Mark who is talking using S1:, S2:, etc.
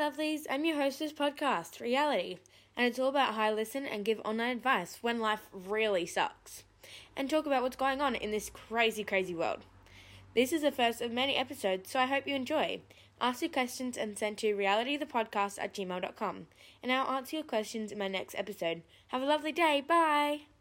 S1: lovelies. I'm your hostess, podcast, Reality, and it's all about how I listen and give online advice when life really sucks, and talk about what's going on in this crazy, crazy world. This is the first of many episodes, so I hope you enjoy. Ask your questions and send to realitythepodcast at gmail.com, and I'll answer your questions in my next episode. Have a lovely day. Bye.